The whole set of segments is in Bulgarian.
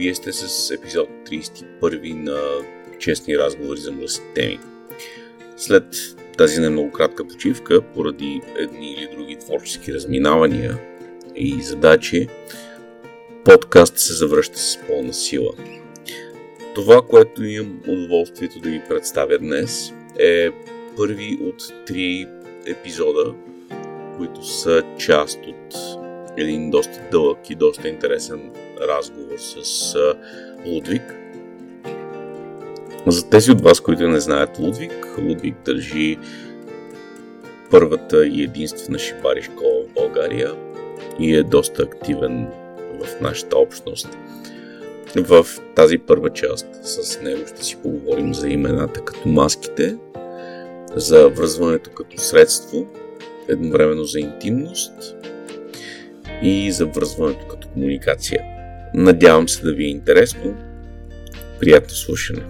вие сте с епизод 31 на честни разговори за мръсни теми. След тази не много кратка почивка, поради едни или други творчески разминавания и задачи, подкаст се завръща с пълна сила. Това, което имам удоволствието да ви представя днес, е първи от три епизода, които са част от един доста дълъг и доста интересен разговор с Лудвиг. За тези от вас, които не знаят Лудвиг, Лудвиг държи първата и единствена шибари школа в България и е доста активен в нашата общност. В тази първа част с него ще си поговорим за имената като маските, за връзването като средство, едновременно за интимност и за връзването като комуникация. Надявам се да ви е интересно. Приятно слушане!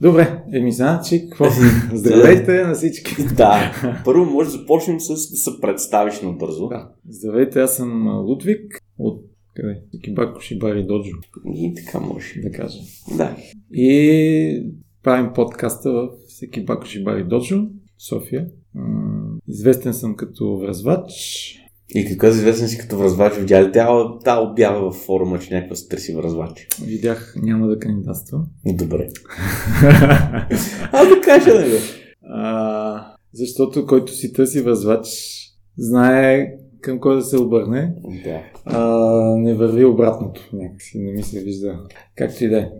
Добре, еми значи, какво? Здравейте на всички. Да, първо може да започнем с да се представиш набързо. Да. Здравейте, аз съм Лудвик от къде? Кибако Шибари Доджо. И така може да кажа. Да. И правим подкаста в Секибако Шибари Доджо, София. Известен съм като връзвач. И какво е известен си като връзвач? Видя ли тя, обява в форума, че някаква се търси връзвач? Видях, няма да кандидатствам. Добре. а да кажа, да бе. А, защото който си търси връзвач, знае към кой да се обърне. Да. А, не върви обратното. Някакси не ми се вижда. Както и да е.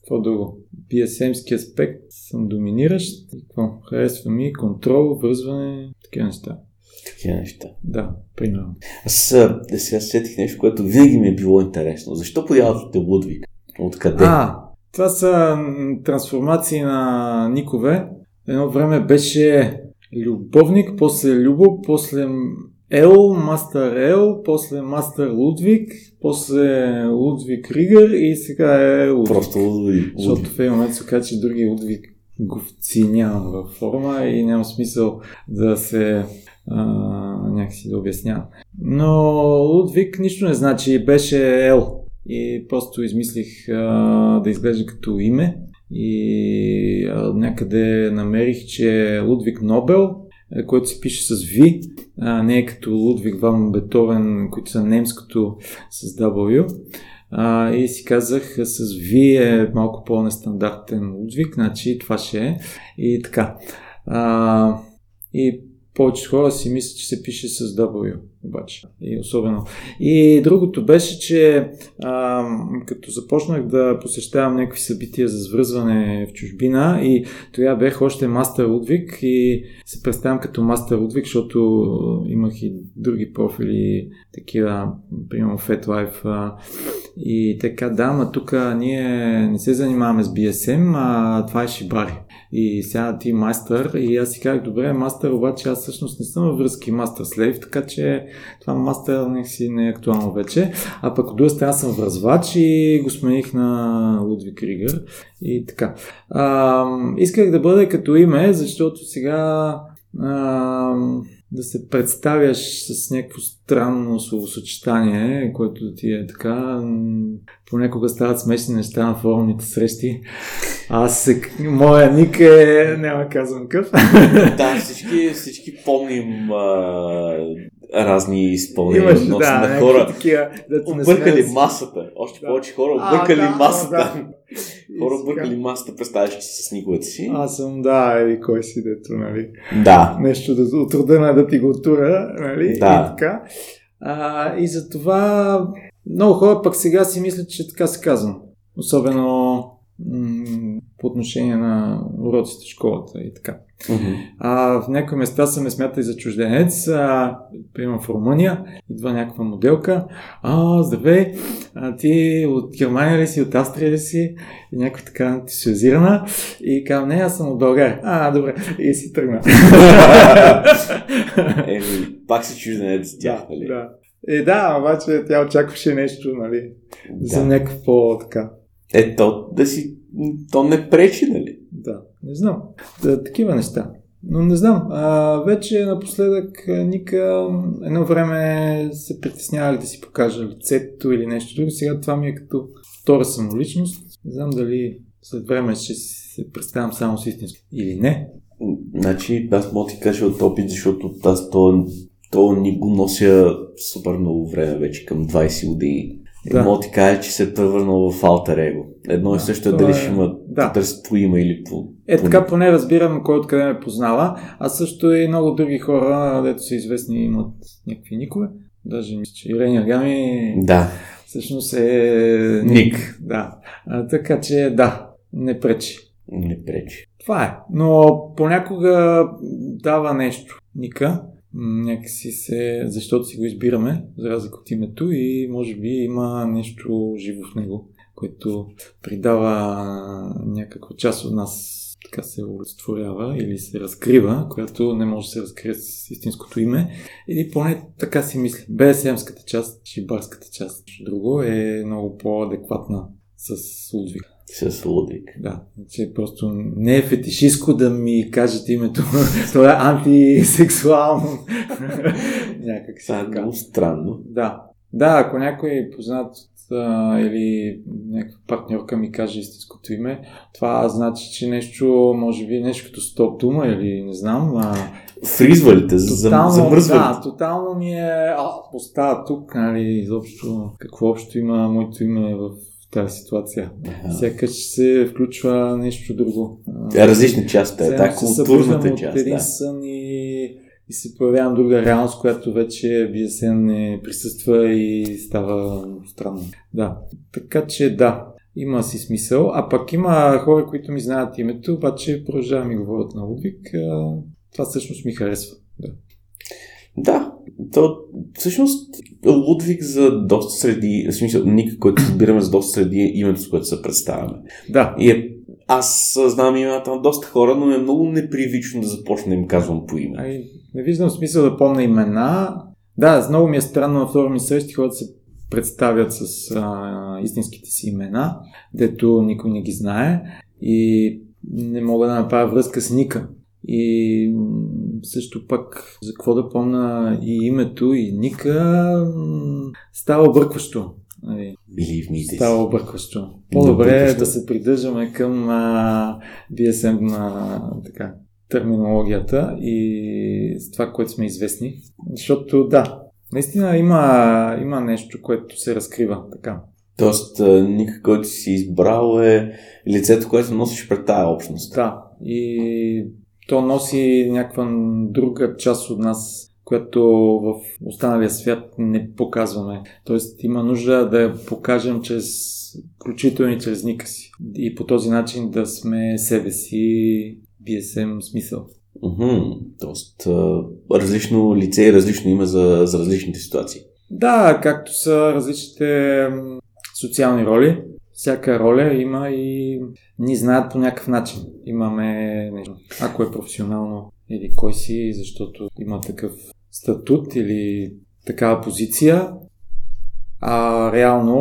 Какво друго? BSM-ски аспект съм доминиращ. Какво? Харесва ми контрол, връзване, такива неща. Такива неща. Да, примерно. Аз да сега сетих нещо, което винаги ми е било интересно. Защо появявате Лудвиг? Откъде? А, това са трансформации на никове. Едно време беше любовник, после Любо, после Ел, Мастер Ел, после Мастер Лудвиг, после Лудвиг Ригър и сега е Лудвиг. Просто Лудвиг. Защото в един момент се казва, че други Лудвиг говци няма във форма и няма смисъл да се а, някакси да обяснявам. Но Лудвиг нищо не значи, беше Ел. И просто измислих а, да изглежда като име. И а, някъде намерих, че Лудвиг Нобел е, който се пише с V, а не е като Лудвиг Ван Бетовен, които са немското с W. А, и си казах с V е малко по-нестандартен Лудвиг, значи това ще е. И така. А, и повечето хора си мислят, че се пише с W, обаче. И особено. И другото беше, че а, като започнах да посещавам някакви събития за свързване в чужбина и тогава бех още мастер Лудвиг и се представям като мастер Лудвиг, защото имах и други профили, такива, примерно FetLife. А, и така, да, ма тук ние не се занимаваме с BSM, а това е шибари и сега ти мастър и аз си казах, добре, мастър, обаче аз всъщност не съм във връзки мастър слейв, така че това мастър не си не е актуално вече. А пък от друга страна съм връзвач и го смених на Лудвиг Ригър и така. А, исках да бъде като име, защото сега а, да се представяш с някакво странно словосъчетание, което ти е така. Понекога стават смешни неща на форумните срещи. Аз се... Моя ник е... Няма казвам къв. Да, всички, всички помним а, разни изпълнения Имаш, да, на хора. такива, не Объркали смеят- масата. Още Да. повече хора А, объркали да, масата. да. Хора И сега- объркали масата, представяш си с никогата си. Аз съм, да, еди кой си, дето, нали? Да. Нещо да, от рода на да ти го тура, нали? Да. И така. А, и затова много хора пък сега си мислят, че така се казвам. Особено м- по отношение на уроците в школата и така. Мгм. А в някои места са ме смятали за чужденец. А, примерно в Румъния идва някаква моделка. А, здравей, а, ти от Германия ли си, от Австрия ли си? И някаква така ентусиазирана. И казвам, не, аз съм от България. А, добре. И си тръгна. Еми, пак си чужденец за тях, нали? Да. Е, да, обаче тя очакваше нещо, нали? За Да. някакъв по-така. Е, то да си... То не пречи, нали? Да, не знам. Да, такива неща. Но не знам. А, вече напоследък Ника едно време се притеснявах да си покажа лицето или нещо друго. Сега това ми е като втора самоличност. Не знам дали след време ще се представям само с истинско или не. Значи, аз мога ти кажа от опит, защото аз то, то ни го нося супер много време, вече към 20 години. Да. Мога ти кажа, че се е превърнал в алтер его. Едно и Да, също е дали е- ще има да. търси по име или по... Е, по- така поне разбирам кой откъде ме познава. А също и много други хора, дето са известни, имат някакви никове. Даже мисля, че Ирени Агами Да. всъщност е Ник. Да. А, така че да, не пречи. Не пречи. Това е. Но понякога дава нещо. Ника. Някакси се... Защото си го избираме, за разлика от името и може би има нещо живо в него, което придава някаква част от нас така се олицетворява или се разкрива, която не може да се разкрие с истинското име. Или поне така си мисля. БСМската част, шибарската част, друго е много по-адекватна с Лудвиг. С Лудвиг. Да, че просто не е фетишистко да ми кажете името. Това е антисексуално. Някак си Това е много странно. Да. Да, ако някой познат а, или някаква партньорка ми каже истинското име, това значи, че нещо, може би нещо като стоп дума или не знам. А, Фризва ли те? Замръзва да, тотално ми е а, остава тук, нали, изобщо какво общо има моето име в тази ситуация. Аха. Сякаш се включва нещо друго. Е, различна част е. Та културната от част. един Да. сън и, и се появявам друга реалност, която вече BSN не присъства и става странно. Да. Така че да, има си смисъл. А пък има хора, които ми знаят името, обаче продължават ми говорят на Лудвиг. Това всъщност ми харесва. Да. Да, то всъщност Лудвиг за доста среди, в смисъл Ник, който избираме за доста среди е името, с което се представяме. да. И е, аз знам имената на доста хора, но е много непривично да започна да им казвам по име. Ай, не виждам смисъл да помня имена. Да, много ми е странно на форуми срещи хората се представят с а, истинските си имена, дето никой не ги знае и не мога да направя връзка с Ника. И също пък за какво да помня и името и Ника става объркващо. Нали, Believe me. Става объркващо. По-добре е да се придържаме към а, BSM на така, терминологията и с това, което сме известни. Защото да, наистина има, има нещо, което се разкрива така. Тоест, а, Ник, който си избрал е лицето, което носиш пред тая общност. Да, и то носи някаква друга част от нас, която в останалия свят не показваме. Тоест има нужда да я покажем чрез включително и чрез ника си. И по този начин да сме себе си BSM смисъл. Мгм. Тоест, различно лице и различно име за, за различните ситуации. Да, както са различните социални роли, всяка роля има и ни знаят по някакъв начин. Имаме. Ако е професионално или кой си, защото има такъв статут или такава позиция. А реално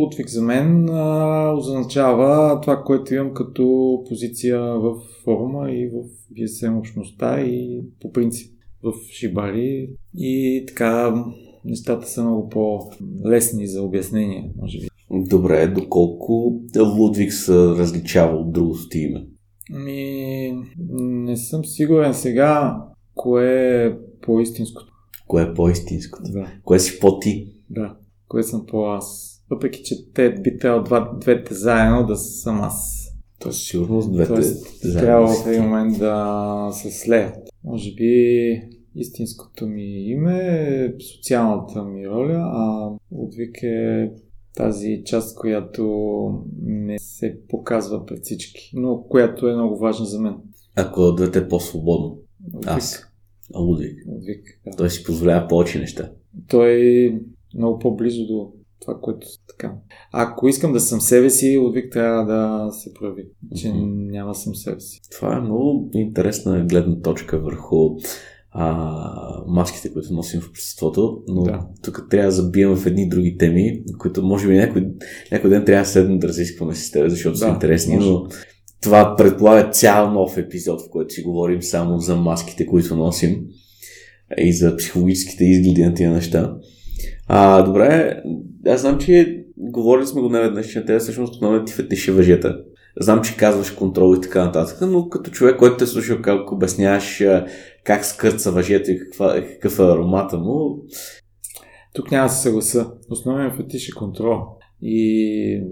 Лудвиг за мен а, означава това, което имам като позиция в форума и в BSM общността и по принцип в Шибари. И така нещата са много по-лесни за обяснение, може би. Добре, доколко Лудвиг се различава от другото име? Ми, не съм сигурен сега кое е по-истинското. Кое е по-истинското? Да. Кое си по-ти? Да. Кое съм по-аз. Въпреки, че те би трябвало два, двете заедно да съм аз. Тоест, сигурно с двете Тоест, заедно трябва в един момент да се слеят. Може би истинското ми име е социалната ми роля, а отвик е тази част, която не се показва пред всички, но която е много важна за мен. Ако от двете е по-свободно. Отвик. Аз. А Лудвиг. Отвик, да. Той си позволява повече неща. Той е много по-близо до това, което така. Ако искам да съм себе си, отвик трябва да се прояви, че Мгм. няма съм себе си. Това е много интересна гледна точка върху а, маските, които носим в обществото, но Да. тук трябва да забием в едни други теми, които може би някой, някой ден трябва да седнем да разискваме с теб, защото са Да, интересни, може. но това предполага цял нов епизод, в който си говорим само за маските, които носим и за психологическите изгледи на тия неща. А, добре, аз знам, че говорили сме го неведнъж, че на тебе всъщност основният ти фетиш е въжета. Знам, че казваш контрол и така нататък, но като човек, който те е слушал как обясняваш как скърца въжето и каква, какъв е аромата му, Тук няма да се съгласа. Основният фетиш е контрол и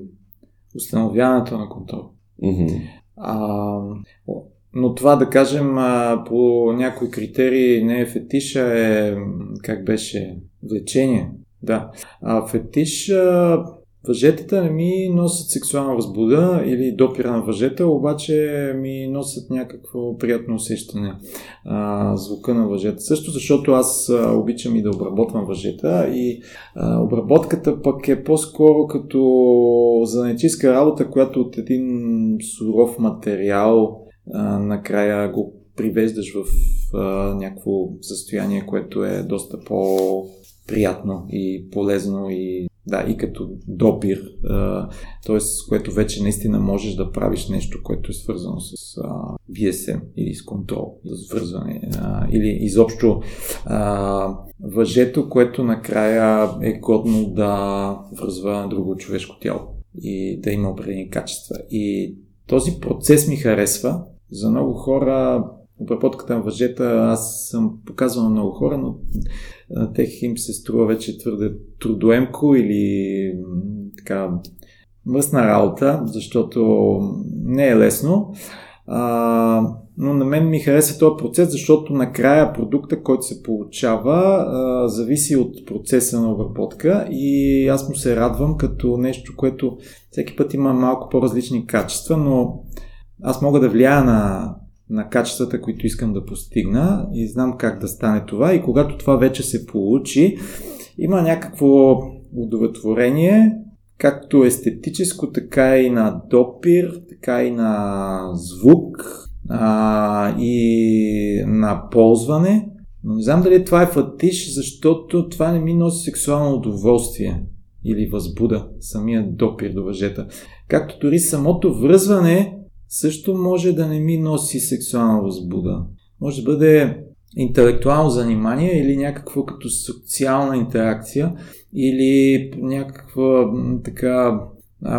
установяването на контрол. мгм, А, но това да кажем по някои критерии не е фетиш, а е как беше влечение. Да. А фетиш а, въжетата не ми носят сексуална възбуда или допира на въжета, обаче ми носят някакво приятно усещане а, звука на въжета. Също защото аз обичам и да обработвам въжета и а, обработката пък е по-скоро като занечиска работа, която от един суров материал а, накрая го привеждаш в а, някакво състояние, което е доста по-приятно и полезно и да, и като допир, т.е. което вече наистина можеш да правиш нещо, което е свързано с а, BSM или с контрол, с връзване, а, или изобщо а, въжето, което накрая е годно да връзва друго човешко тяло и да има определени качества. И този процес ми харесва. За много хора обработката на въжета аз съм показвал на много хора, но на тех им се струва вече твърде трудоемко или така мръсна работа, защото не е лесно. А, но на мен ми хареса този процес, защото накрая продукта, който се получава, а, зависи от процеса на обработка и аз му се радвам като нещо, което всеки път има малко по-различни качества, но аз мога да влияя на, на качествата, които искам да постигна и знам как да стане това и когато това вече се получи, има някакво удовлетворение, както естетическо, така и на допир, така и на звук а, и на ползване. Но не знам дали това е фатиш, защото това не ми носи сексуално удоволствие или възбуда, самия допир до въжета. Както дори самото връзване също може да не ми носи сексуална възбуда. Може да бъде интелектуално занимание или някакво като социална интеракция или някаква така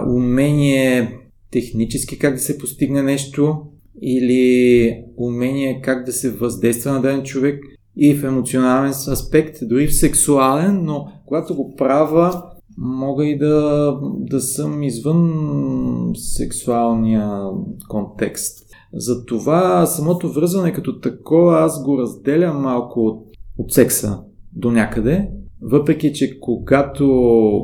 умение технически как да се постигне нещо или умение как да се въздейства на даден човек и в емоционален аспект, дори в сексуален, но когато го правя, мога и да, да съм извън сексуалния контекст. Затова самото връзване като такова аз го разделям малко от, от секса до някъде, въпреки че когато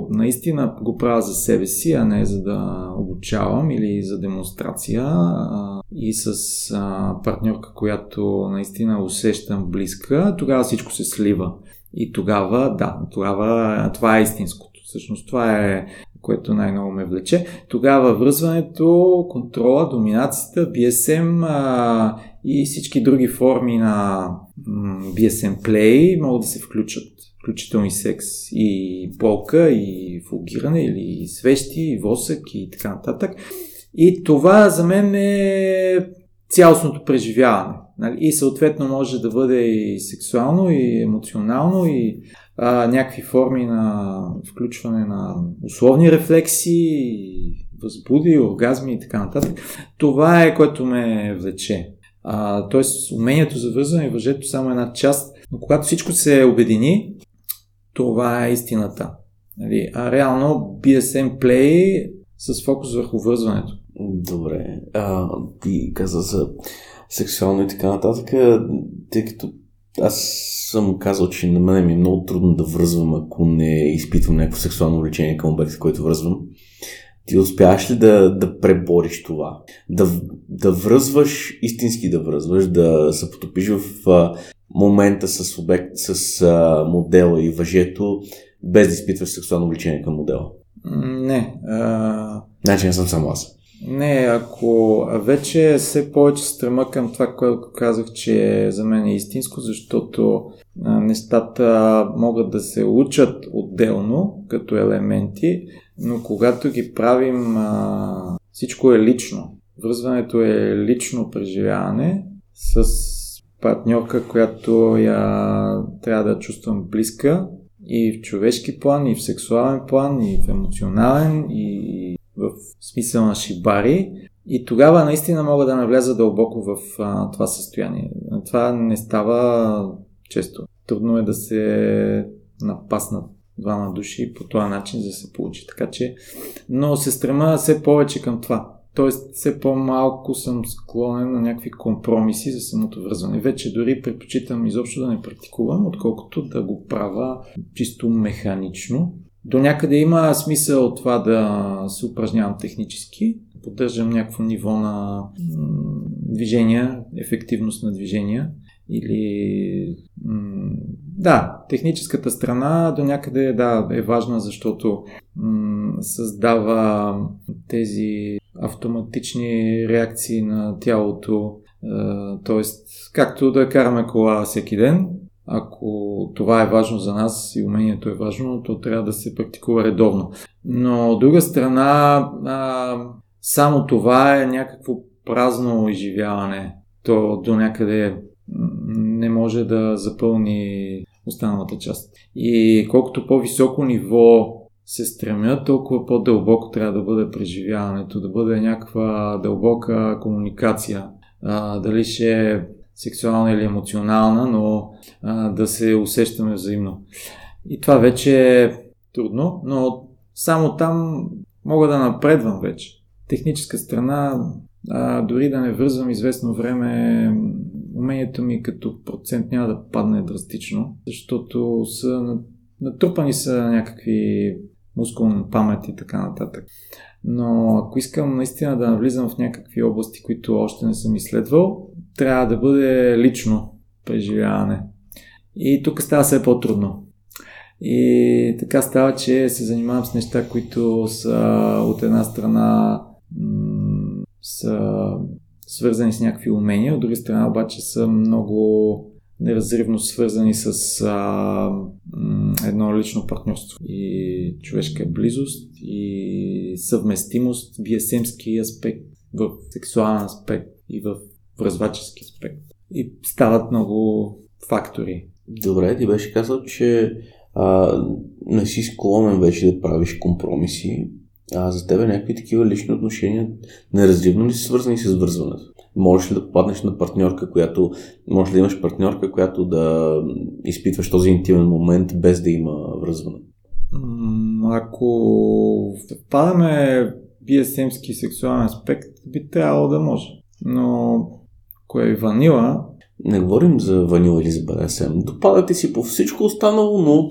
наистина го правя за себе си, а не за да обучавам или за демонстрация а, и с а, партньорка, която наистина усещам близка, тогава всичко се слива. И тогава, да, тогава това е истинското. Всъщност това е което най-много ме влече. Тогава връзването, контрола, доминацията, BSM а, и всички други форми на м, BSM play могат да се включат. Включително и секс, и полка, и фулгиране, или свещи, и восък, и така нататък. И това за мен е цялостното преживяване. Нали? И съответно може да бъде и сексуално, и емоционално, и а, някакви форми на включване на условни рефлекси, възбуди, оргазми и така нататък. Това е което ме влече. А, тоест, умението за вързване и въжето само една част Но когато всичко се обедини, това е истината. Нали? А реално BSM Play с фокус върху вързването. Добре. А, ти каза за сексуално и така нататък, тъй като аз съм казал, че на мен ми е много трудно да връзвам, ако не изпитвам някакво сексуално влечение към обекта, който връзвам. Ти успяваш ли да, да пребориш това? Да, да връзваш, истински да връзваш, да се потопиш в а, момента с обект, с а, модела и въжето, без да изпитваш сексуално влечение към модела? Не. А... Значи не съм само аз. Не, ако вече все повече стрема към това, което казах, че за мен е истинско, защото нещата могат да се учат отделно, като елементи, но когато ги правим, всичко е лично. Връзването е лично преживяване с партньорка, която я трябва да чувствам близка и в човешки план, и в сексуален план, и в емоционален, и в смисъл на шибари. И тогава наистина мога да навляза дълбоко в а, това състояние. Това не става често. Трудно е да се напаснат двама души по този начин, за да се получи. Така че, но се стрема все повече към това. Тоест, все по-малко съм склонен на някакви компромиси за самото връзване. Вече дори предпочитам изобщо да не практикувам, отколкото да го правя чисто механично. До някъде има смисъл това да се упражнявам технически, поддържам някакво ниво на движения, ефективност на движения или да, техническата страна до някъде да, е важна, защото създава тези автоматични реакции на тялото, т.е. както да караме кола всеки ден, ако това е важно за нас и умението е важно, то трябва да се практикува редовно. Но от друга страна, а, само това е някакво празно изживяване. То до някъде не може да запълни останалата част. И колкото по-високо ниво се стремят, толкова по-дълбоко трябва да бъде преживяването, да бъде някаква дълбока комуникация. А, дали ще сексуална или емоционална, но а, да се усещаме взаимно. И това вече е трудно, но само там мога да напредвам вече. Техническа страна, а, дори да не връзвам известно време, умението ми като процент няма да падне драстично, защото са натрупани са някакви мускулна памет и така нататък. Но ако искам наистина да навлизам в някакви области, които още не съм изследвал, трябва да бъде лично преживяване. И тук става все по-трудно. И така става, че се занимавам с неща, които са от една страна м- са свързани с някакви умения, от друга страна обаче са много неразривно свързани с а, едно лично партньорство и човешка близост и съвместимост BSM-ски аспект, в сексуален аспект и в връзвачески аспект. И стават много фактори. Добре, ти беше казал, че а, не си склонен вече да правиш компромиси. А за тебе някакви такива лични отношения неразривно ли са свързани с вързването? можеш ли да попаднеш на партньорка, която, може да имаш партньорка, която да изпитваш този интимен момент без да има връзване? Ако впадаме BSM-ски сексуален аспект, би трябвало да може. Но ако е ванила... Не говорим за ванила или за BDSM. Допадате си по всичко останало, но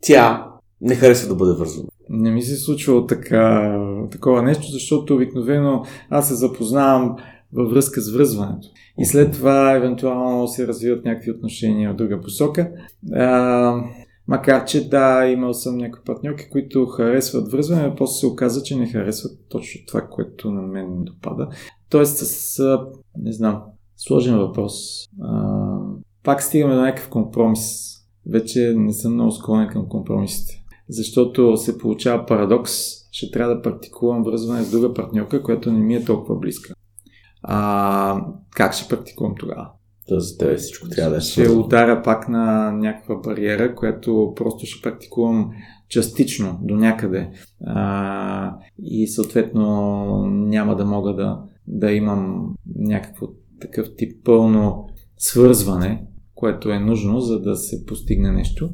тя не харесва да бъде вързана. Не ми се случва така, такова нещо, защото обикновено аз се запознавам във връзка с връзването. И след това, евентуално, се развиват някакви отношения от друга посока. А, макар, че да, имал съм някои партньорки, които харесват връзване, а после се оказа, че не харесват точно това, което на мен допада. Тоест, с, не знам, сложен въпрос. А, пак стигаме до някакъв компромис. Вече не съм много склонен към компромисите. Защото се получава парадокс, ще трябва да практикувам връзване с друга партньорка, която не ми е толкова близка. А, как ще практикувам тогава? Да, за тебе всичко трябва да е Ще ударя пак на някаква бариера, която просто ще практикувам частично, до някъде. А, и съответно няма да мога да, да имам някакво такъв тип пълно свързване, което е нужно, за да се постигне нещо.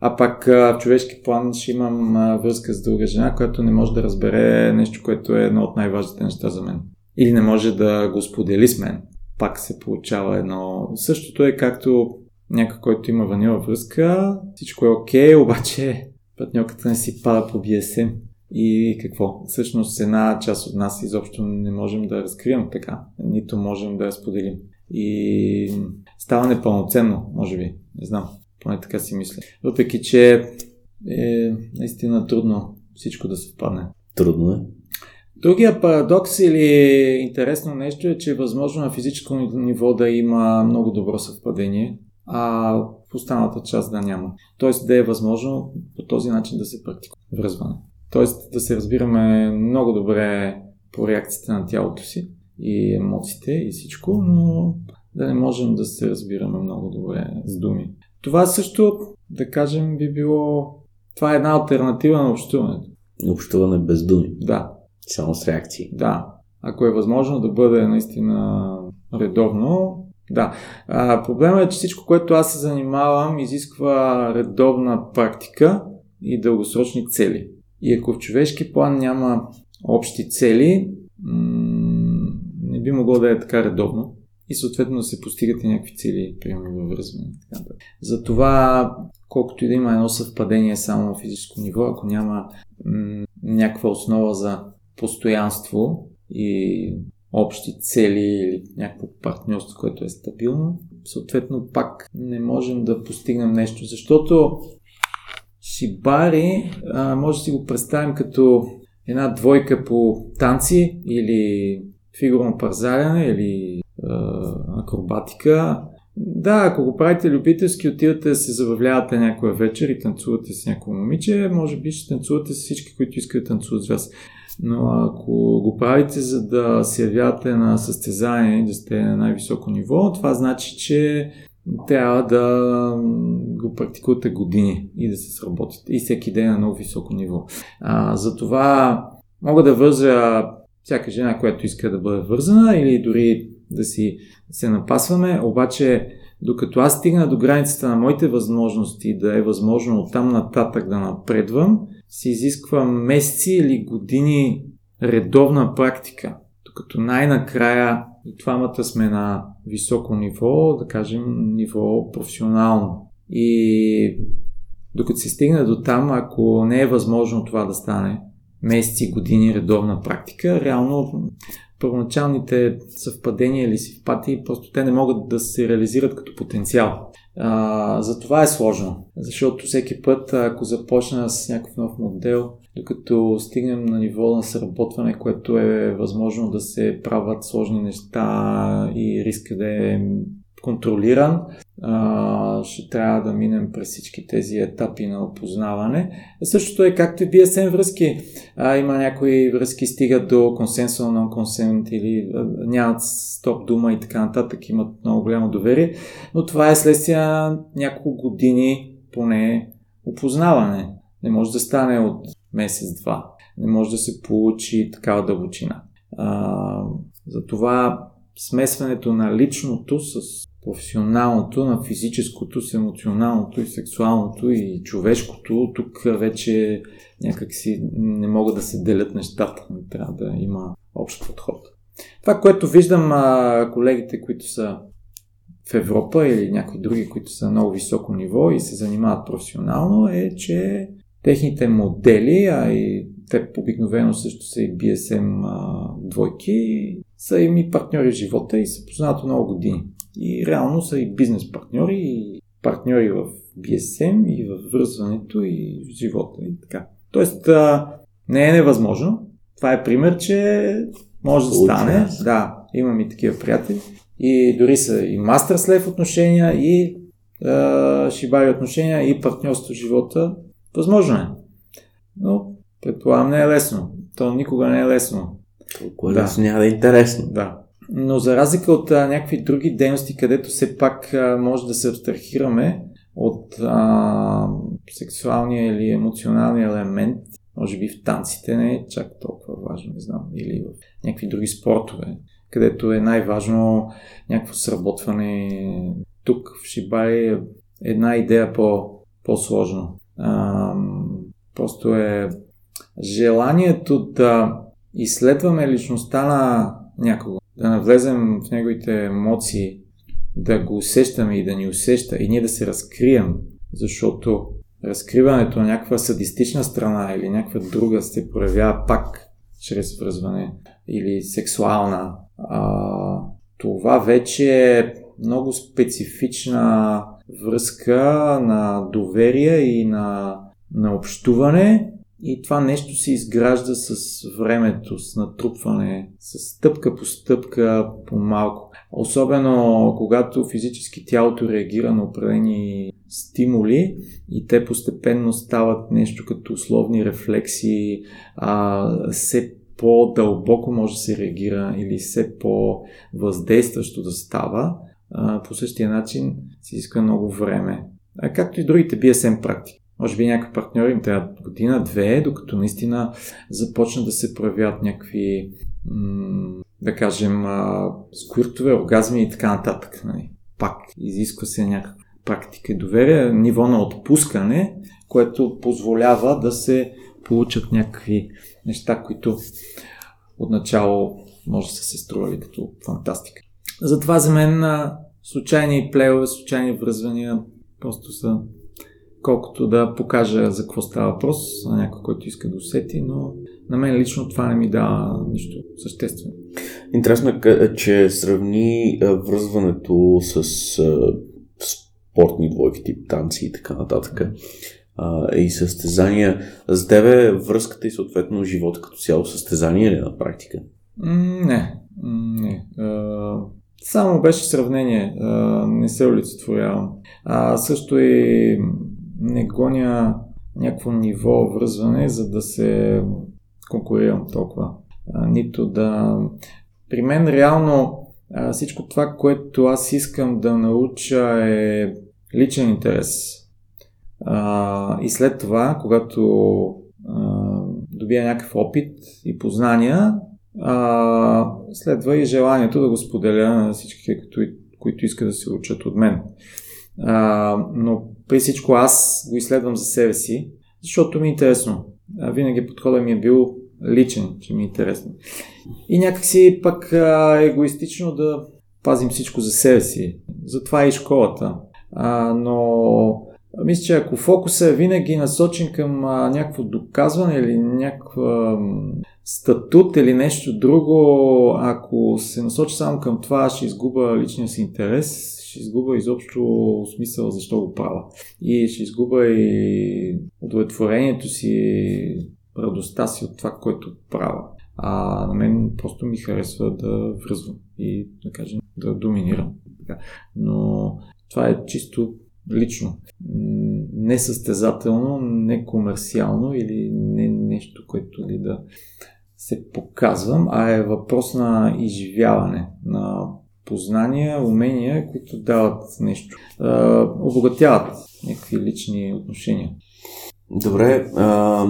А пак в човешки план ще имам връзка с друга жена, която не може да разбере нещо, което е едно от най-важните неща за мен. Или не може да го сподели с мен. Пак се получава едно... Същото е както някой, който има ванила връзка, всичко е окей, okay, обаче партньорката не си пада по BSM. И какво? Всъщност една част от нас изобщо не можем да разкрием така, нито можем да я споделим. И става непълноценно, може би. Не знам, поне така си мисля. Въпреки, че е наистина трудно всичко да съвпадне. Трудно е. Другия парадокс или интересно нещо е, че е възможно на физическо ниво да има много добро съвпадение, а в останалата част да няма. Тоест да е възможно по този начин да се практикува връзване. Тоест да се разбираме много добре по реакцията на тялото си и емоциите и всичко, но да не можем да се разбираме много добре с думи. Това също, да кажем, би било... Това е една альтернатива на общуването. Общуване без думи. Да. Само с реакции. Да. Ако е възможно да бъде наистина редовно, да. А, проблема е, че всичко, което аз се занимавам, изисква редовна практика и дългосрочни цели. И ако в човешки план няма общи цели, не би могло да е така редовно и съответно да се постигат и някакви цели, примерно във връзване. Затова, колкото и да има едно съвпадение само на физическо ниво, ако няма някаква основа за постоянство и общи цели или някакво партньорство, което е стабилно, съответно пак не можем да постигнем нещо, защото Шибари а, може да си го представим като една двойка по танци или фигурно парзаляне или а, акробатика. Да, ако го правите любителски, отивате да се забавлявате някоя вечер и танцувате с някое момиче, може би ще танцувате с всички, които искат да танцуват с вас. Но ако го правите за да се явявате на състезание и да сте на най-високо ниво, това значи, че трябва да го практикувате години и да се сработите. И всеки ден на много високо ниво. А, затова мога да върза всяка жена, която иска да бъде вързана или дори да си се напасваме, обаче докато аз стигна до границата на моите възможности да е възможно от там нататък да напредвам, се изисква месеци или години редовна практика. Докато най-накрая и двамата сме на високо ниво, да кажем ниво професионално. И докато се стигне до там, ако не е възможно това да стане, месеци, години редовна практика, реално първоначалните съвпадения или симпатии, просто те не могат да се реализират като потенциал. А, за това е сложно, защото всеки път, ако започна с някакъв нов модел, докато стигнем на ниво на сработване, което е възможно да се правят сложни неща и риска да е контролиран, а, ще трябва да минем през всички тези етапи на опознаване. Същото е както и BSM връзки. А, има някои връзки стигат до консенсуал, non-consent или а, нямат стоп дума и така нататък, имат много голямо доверие, но това е следствие на няколко години поне опознаване. Не може да стане от месец-два. Не може да се получи такава дълбочина. А, затова смесването на личното с професионалното, на физическото, с емоционалното и сексуалното и човешкото, тук вече някакси не могат да се делят нещата. Трябва да има общ подход. Това, което виждам а, колегите, които са в Европа или някои други, които са на много високо ниво и се занимават професионално, е, че техните модели, а и те обикновено също са и BSM а, двойки, са им и партньори в живота и се познават много години. И реално са и бизнес партньори, и партньори в BSM, и в връзването, и в живота, и така. Тоест, а, не е невъзможно. Това е пример, че може да стане. Да, имам и такива приятели. И дори са и мастер слев отношения, и а, шибари отношения, и партньорство в живота. Възможно е. Но, предполагам, не е лесно. То никога не е лесно. Толкова да. лесно няма да е интересно. Да. Но за разлика от а, някакви други дейности, където все пак а, може да се абстрахираме от а, сексуалния или емоционалния елемент, може би в танците не е чак толкова важно, не знам, или в някакви други спортове, където е най-важно някакво сработване тук в Шибари е една идея по, по-сложно. Просто е желанието да изследваме личността на някого, да навлезем в неговите емоции, да го усещаме и да ни усеща и ние да се разкрием, защото разкриването на някаква садистична страна или някаква друга се проявява пак чрез връзване или сексуална. А, това вече е много специфична връзка на доверие и на, на общуване и това нещо се изгражда с времето, с натрупване, с стъпка по стъпка, по малко. Особено когато физически тялото реагира на определени стимули и те постепенно стават нещо като условни рефлекси, а, все по-дълбоко може да се реагира или все по-въздействащо да става, а, по същия начин се иска много време. А както и другите BSM практики. Може би някакви партньори им трябва година, две, докато наистина започнат да се проявят някакви, да кажем, сквиртове, оргазми и така нататък. Нали. Пак изисква се някаква практика и доверие, ниво на отпускане, което позволява да се получат някакви неща, които отначало може да са се стрували като фантастика. Затова за мен случайни плейове, случайни връзвания просто са колкото да покажа за какво става въпрос на някой, който иска да усети, но на мен лично това не ми дава нищо съществено. Интересно е, че сравни връзването с спортни двойки, тип танци и така нататък и състезания. За тебе връзката и съответно живота като цяло състезание ли е на практика? Не, не. Само беше сравнение. Не се олицетворявам. А също и не гоня някакво ниво връзване, за да се конкурирам толкова. А, нито да... При мен реално а, всичко това, което аз искам да науча е личен интерес. А, и след това, когато а, добия някакъв опит и познания, а, следва и желанието да го споделя на всички, които, които искат да се учат от мен. А, но при всичко аз го изследвам за себе си, защото ми е интересно. А, винаги подходът ми е бил личен, че ми е интересно. И някакси пък а, егоистично да пазим всичко за себе си. Затова е и школата. А, но мисля, че ако фокусът е винаги насочен към някакво доказване или някаква статут или нещо друго, ако се насочи само към това, ще изгуба личния си интерес, ще изгуба изобщо смисъл защо го правя. И ще изгуба и удовлетворението си, радостта си от това, което правя. А на мен просто ми харесва да връзвам и да кажем да доминирам. Но това е чисто лично. Не състезателно, не комерциално или не нещо, което ли да се показвам, а е въпрос на изживяване, на познания, умения, които дават нещо, обогатяват някакви лични отношения. Добре, а,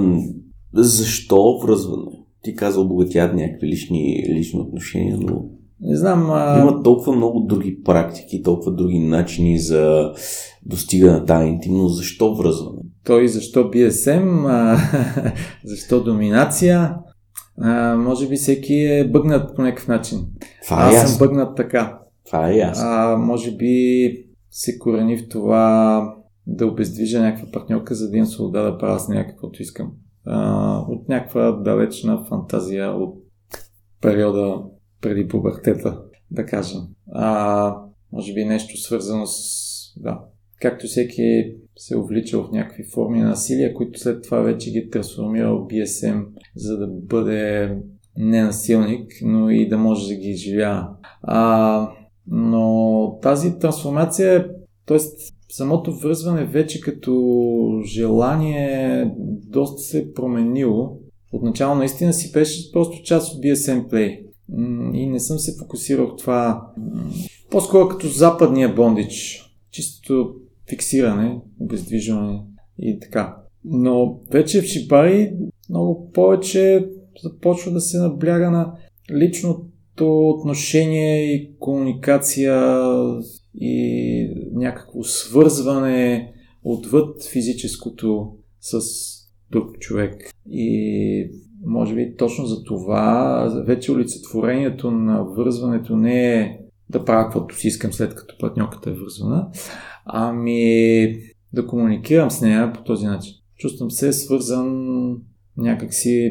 защо връзване? Ти каза обогатяват някакви лични, лични отношения, но не знам. А... Има толкова много други практики, толкова други начини за достигане на тази интимност. Защо връзване? Той защо BSM? А, защо доминация? А, може би всеки е бъгнат по някакъв начин. Това е Аз съм бъгнат така. Това е ясно. А, може би се корени в това да обездвижа някаква партньорка, за да имам свобода да правя с нея каквото искам. А, от някаква далечна фантазия от периода преди пубертета, да кажем. А, може би нещо свързано с... Да, както всеки се увлича в някакви форми на насилие, които след това вече ги трансформира в BSM, за да бъде не насилник, но и да може да ги изживява. А, но тази трансформация, е, т.е. самото връзване вече като желание доста се е променило. Отначало наистина си беше просто част от BSM Play и не съм се фокусирал в това. По-скоро като западния бондич. Чисто фиксиране, обездвижване и така. Но вече в Шибари много повече започва да се набляга на личното отношение и комуникация и някакво свързване отвъд физическото с друг човек. И може би точно за това вече олицетворението на вързването не е да правя каквото си искам след като партньорката е вързвана, ами да комуникирам с нея по този начин. Чувствам се свързан някакси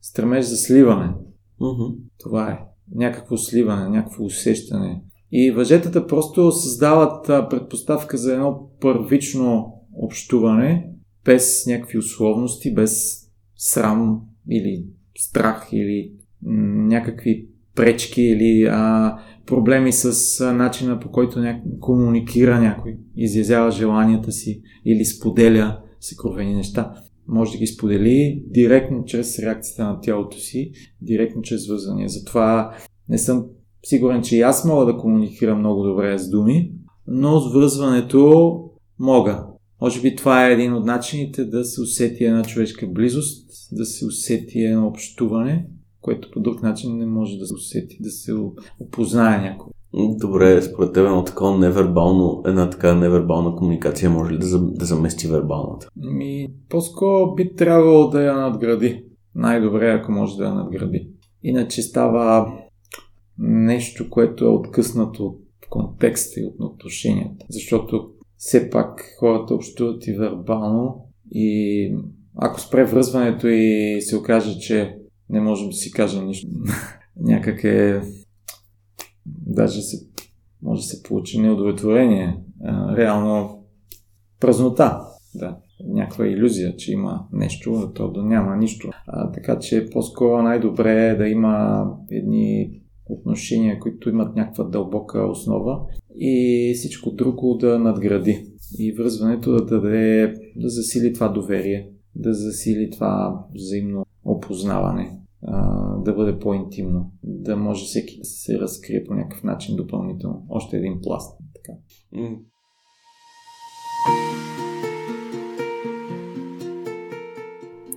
стремеж за сливане. Mm-hmm. Това е. Някакво сливане, някакво усещане. И въжетата просто създават предпоставка за едно първично общуване, без някакви условности, без срам или страх или някакви пречки или а, проблеми с а, начина по който ня... комуникира някой, изязява желанията си или споделя съкровени неща. Може да ги сподели директно чрез реакцията на тялото си, директно чрез вързания. Затова не съм сигурен, че и аз мога да комуникирам много добре с думи, но с връзването мога. Може би това е един от начините да се усети една човешка близост, да се усети едно общуване, което по друг начин не може да се усети, да се опознае някой. Добре, според теб едно такова невербално, една така невербална комуникация може ли да, да замести вербалната? Ми, по-скоро би трябвало да я надгради. Най-добре, ако може да я надгради. Иначе става нещо, което е откъснато от контекста и от отношенията. Защото все пак хората общуват и вербално и ако спре връзването и се окаже, че не можем да си кажем нищо, някак е даже се, може да се получи неудовлетворение. реално празнота. Да, някаква иллюзия, че има нещо, а то да няма нищо. А, така че по-скоро най-добре е да има едни отношения, които имат някаква дълбока основа и всичко друго да надгради. И връзването да даде, да засили това доверие, да засили това взаимно опознаване, да бъде по-интимно, да може всеки да се разкрие по някакъв начин допълнително. Още един пласт. Така.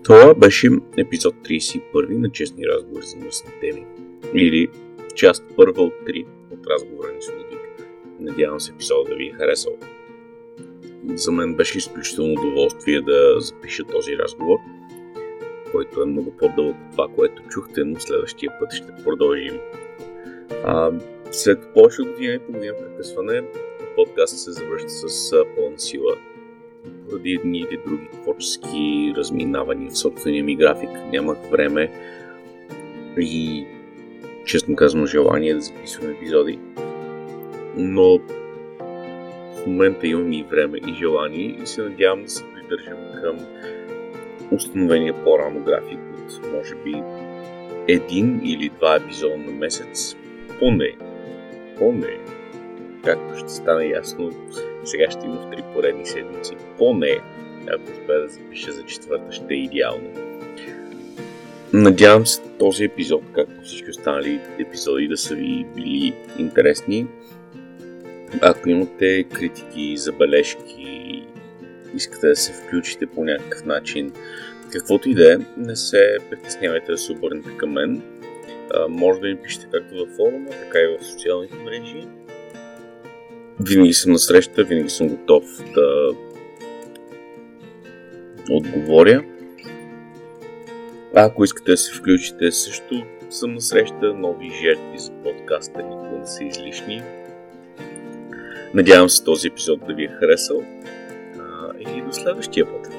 Това беше епизод 31 на Честни разговори за мръсни теми. Или част първа от три от разговора ни с Лудвиг. Надявам се епизода да ви е харесал. За мен беше изключително удоволствие да запиша този разговор, който е много по-дълъг от това, което чухте, но следващия път ще продължим. А, след повече от година и половина прекъсване, подкаст се завършва с пълна сила. Поради едни или други творчески разминавания в собствения ми график нямах време и честно казвам, желание да записвам епизоди. Но в момента имам и време и желание и се надявам да се придържам към установения по-рано график от може би един или два епизода на месец. Поне. Поне. Както ще стане ясно, сега ще има в три поредни седмици. Поне. Ако успея да запиша за четвърта, ще е идеално. Надявам се този епизод, както всички останали епизоди, да са ви били интересни. Ако имате критики, забележки, искате да се включите по някакъв начин, каквото и да е, не се притеснявайте да се обърнете към мен. А, може да ми пишете както във форума, така и в социалните мрежи. Винаги съм на среща, винаги съм готов да отговоря. А ако искате да се включите също, съм на среща нови жертви за подкаста, никога не са излишни. Надявам се този епизод да ви е харесал. И до следващия път.